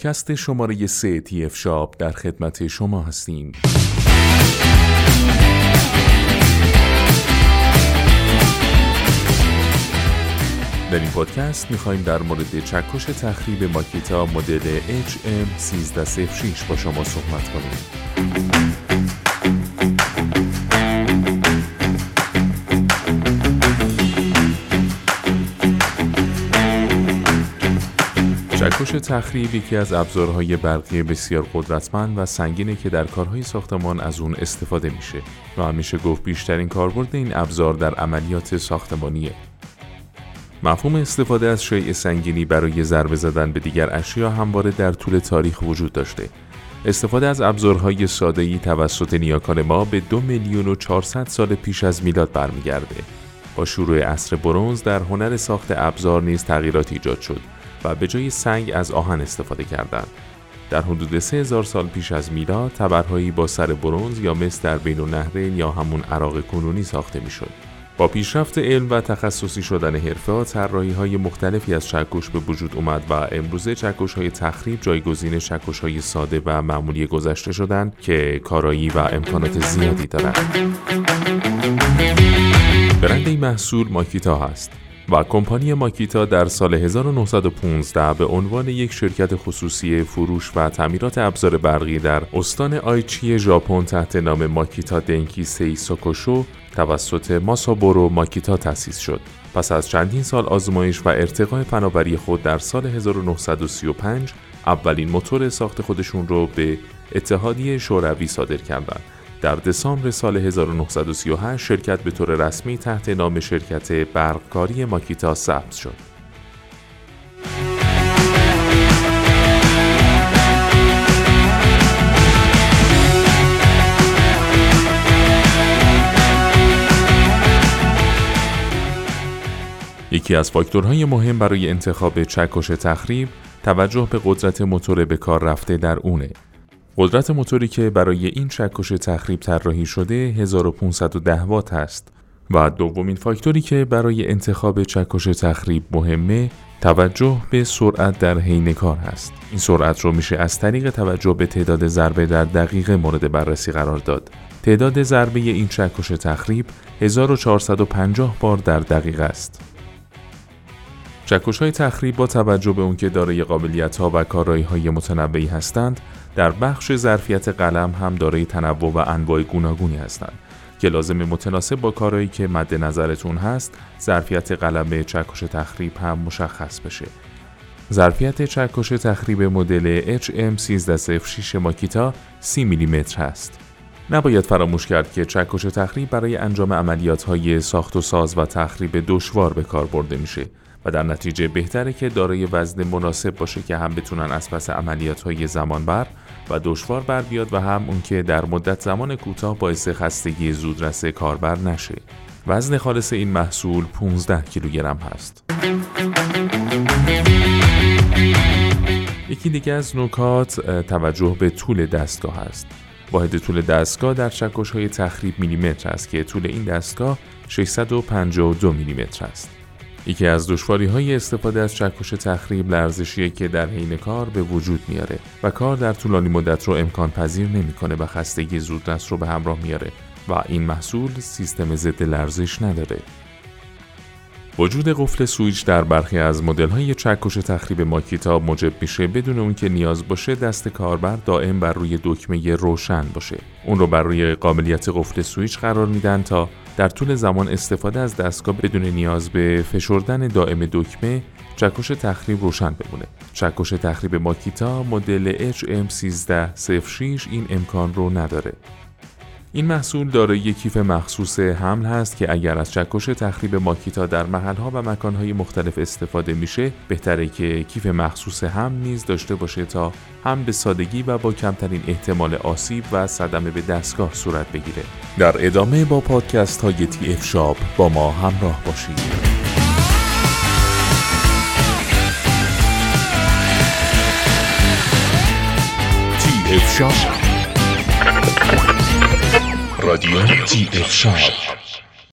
پادکست شماره 3 تی اف شاپ در خدمت شما هستیم. در این پادکست می‌خوایم در مورد چکش تخریب ماکیتا مدل HM1306 با شما صحبت کنیم. چکش تخریب یکی از ابزارهای برقی بسیار قدرتمند و سنگینه که در کارهای ساختمان از اون استفاده میشه و همیشه گفت بیشترین کاربرد این ابزار در عملیات ساختمانیه مفهوم استفاده از شیء سنگینی برای ضربه زدن به دیگر اشیا همواره در طول تاریخ وجود داشته. استفاده از ابزارهای ساده‌ای توسط نیاکان ما به دو میلیون و 400 سال پیش از میلاد برمیگرده. با شروع عصر برونز در هنر ساخت ابزار نیز تغییرات ایجاد شد و به جای سنگ از آهن استفاده کردند. در حدود 3000 سال پیش از میلاد تبرهایی با سر برونز یا مس در بین النهرین یا همون عراق کنونی ساخته می‌شد. با پیشرفت علم و تخصصی شدن حرفه طراحی های مختلفی از چکش به وجود اومد و امروزه چکش های تخریب جایگزین چکش های ساده و معمولی گذشته شدند که کارایی و امکانات زیادی دارند. برند این محصول ماکیتا هست و کمپانی ماکیتا در سال 1915 به عنوان یک شرکت خصوصی فروش و تعمیرات ابزار برقی در استان آیچی ژاپن تحت نام ماکیتا دنکی سی سوکوشو توسط ماسابورو ماکیتا تأسیس شد. پس از چندین سال آزمایش و ارتقای فناوری خود در سال 1935 اولین موتور ساخت خودشون رو به اتحادیه شوروی صادر کردند. در دسامبر سال 1938 شرکت به طور رسمی تحت نام شرکت برقکاری ماکیتا ثبت شد. یکی از فاکتورهای مهم برای انتخاب چکش تخریب توجه به قدرت موتور به کار رفته در اونه. قدرت موتوری که برای این چکش تخریب طراحی شده 1510 وات است و دومین فاکتوری که برای انتخاب چکش تخریب مهمه توجه به سرعت در حین کار است. این سرعت رو میشه از طریق توجه به تعداد ضربه در دقیقه مورد بررسی قرار داد. تعداد ضربه این چکش تخریب 1450 بار در دقیقه است. چکش های تخریب با توجه به اون که دارای قابلیت ها و کارایی های متنوعی هستند در بخش ظرفیت قلم هم دارای تنوع و انواع گوناگونی هستند که لازم متناسب با کارایی که مد نظرتون هست ظرفیت قلم چکش تخریب هم مشخص بشه. ظرفیت چکش تخریب مدل HM1306 ماکیتا 30 میلیمتر هست. نباید فراموش کرد که چکش تخریب برای انجام عملیات های ساخت و ساز و تخریب دشوار به کار برده میشه و در نتیجه بهتره که دارای وزن مناسب باشه که هم بتونن از پس عملیات های زمان بر و دشوار بر بیاد و هم اون که در مدت زمان کوتاه باعث خستگی زودرس کاربر نشه. وزن خالص این محصول 15 کیلوگرم هست. یکی دیگه از نکات توجه به طول دستگاه است. واحد طول دستگاه در چکش های تخریب میلیمتر است که طول این دستگاه 652 میلیمتر است. یکی از دشواری های استفاده از چکش تخریب لرزشیه که در حین کار به وجود میاره و کار در طولانی مدت رو امکان پذیر نمی‌کنه و خستگی زودرس رو به همراه میاره و این محصول سیستم ضد لرزش نداره. وجود قفل سویچ در برخی از مدل های چکش تخریب ماکیتا موجب میشه بدون اون که نیاز باشه دست کاربر دائم بر روی دکمه روشن باشه. اون رو بر روی قابلیت قفل سویچ قرار میدن تا در طول زمان استفاده از دستگاه بدون نیاز به فشردن دائم دکمه چکش تخریب روشن بمونه. چکش تخریب ماکیتا مدل HM1306 این امکان رو نداره. این محصول دارای کیف مخصوص حمل هست که اگر از چکش تخریب ماکیتا در محلها و مکانهای مختلف استفاده میشه بهتره که کیف مخصوص حمل نیز داشته باشه تا هم به سادگی و با کمترین احتمال آسیب و صدمه به دستگاه صورت بگیره. در ادامه با پادکست های تی اف شاب با ما همراه باشید. تی اف شاب رادیو تی اف شاب